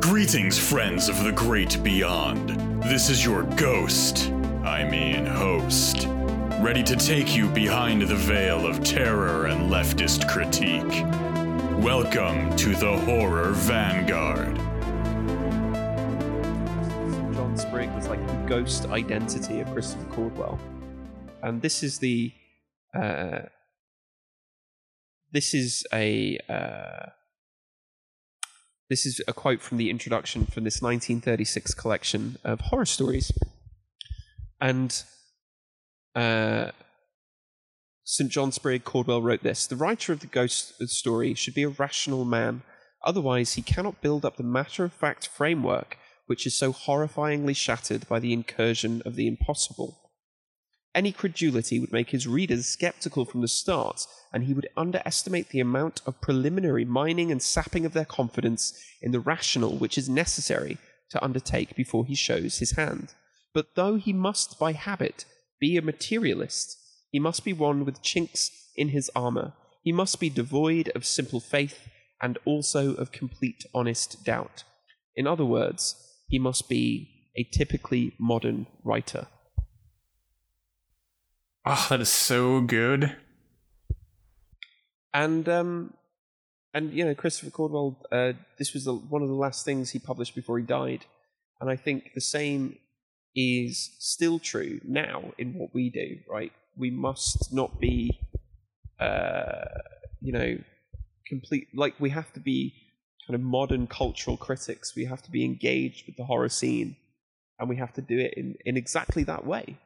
Greetings, friends of the great beyond. This is your ghost, I mean host, ready to take you behind the veil of terror and leftist critique. Welcome to the Horror Vanguard. John Sprigg was like the ghost identity of Christopher Caudwell, and this is the uh, this is a uh, this is a quote from the introduction from this 1936 collection of horror stories, and uh, St. John Sprigg Caudwell wrote this: "The writer of the ghost story should be a rational man." Otherwise, he cannot build up the matter of fact framework which is so horrifyingly shattered by the incursion of the impossible. Any credulity would make his readers skeptical from the start, and he would underestimate the amount of preliminary mining and sapping of their confidence in the rational which is necessary to undertake before he shows his hand. But though he must by habit be a materialist, he must be one with chinks in his armour. He must be devoid of simple faith and also of complete honest doubt. In other words, he must be a typically modern writer. Oh, that is so good. And um, and you know, Christopher Caudwell, uh, this was the, one of the last things he published before he died, and I think the same is still true now in what we do. Right, we must not be, uh, you know, complete. Like we have to be kind of modern cultural critics. We have to be engaged with the horror scene, and we have to do it in in exactly that way.